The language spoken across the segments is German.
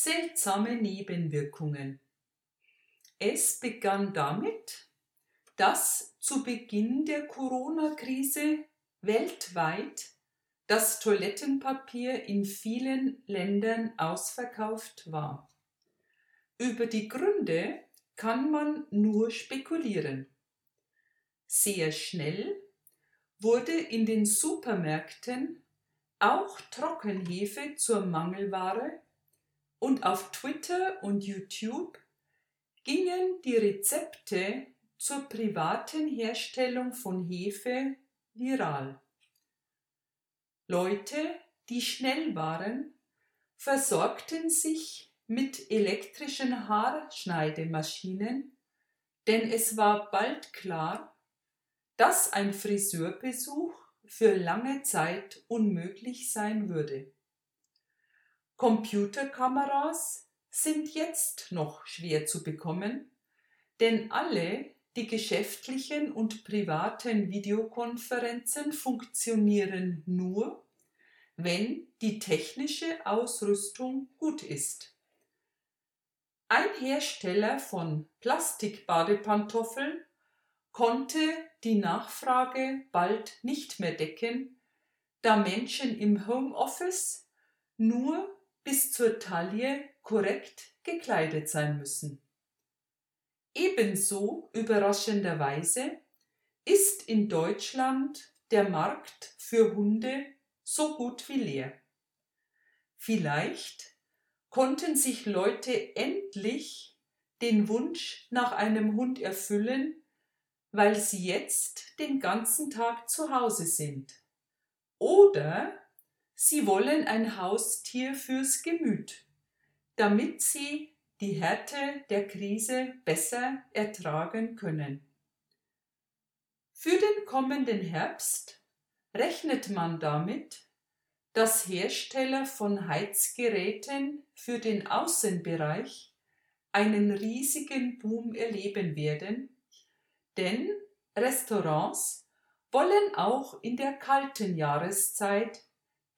Seltsame Nebenwirkungen. Es begann damit, dass zu Beginn der Corona-Krise weltweit das Toilettenpapier in vielen Ländern ausverkauft war. Über die Gründe kann man nur spekulieren. Sehr schnell wurde in den Supermärkten auch Trockenhefe zur Mangelware und auf Twitter und YouTube gingen die Rezepte zur privaten Herstellung von Hefe viral. Leute, die schnell waren, versorgten sich mit elektrischen Haarschneidemaschinen, denn es war bald klar, dass ein Friseurbesuch für lange Zeit unmöglich sein würde. Computerkameras sind jetzt noch schwer zu bekommen, denn alle die geschäftlichen und privaten Videokonferenzen funktionieren nur, wenn die technische Ausrüstung gut ist. Ein Hersteller von Plastikbadepantoffeln konnte die Nachfrage bald nicht mehr decken, da Menschen im Homeoffice nur bis zur Taille korrekt gekleidet sein müssen. Ebenso überraschenderweise ist in Deutschland der Markt für Hunde so gut wie leer. Vielleicht konnten sich Leute endlich den Wunsch nach einem Hund erfüllen, weil sie jetzt den ganzen Tag zu Hause sind. Oder sie wollen ein Haustier fürs Gemüt, damit sie die Härte der Krise besser ertragen können. Für den kommenden Herbst rechnet man damit, dass Hersteller von Heizgeräten für den Außenbereich einen riesigen Boom erleben werden, denn Restaurants wollen auch in der kalten Jahreszeit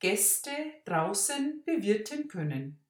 Gäste draußen bewirten können.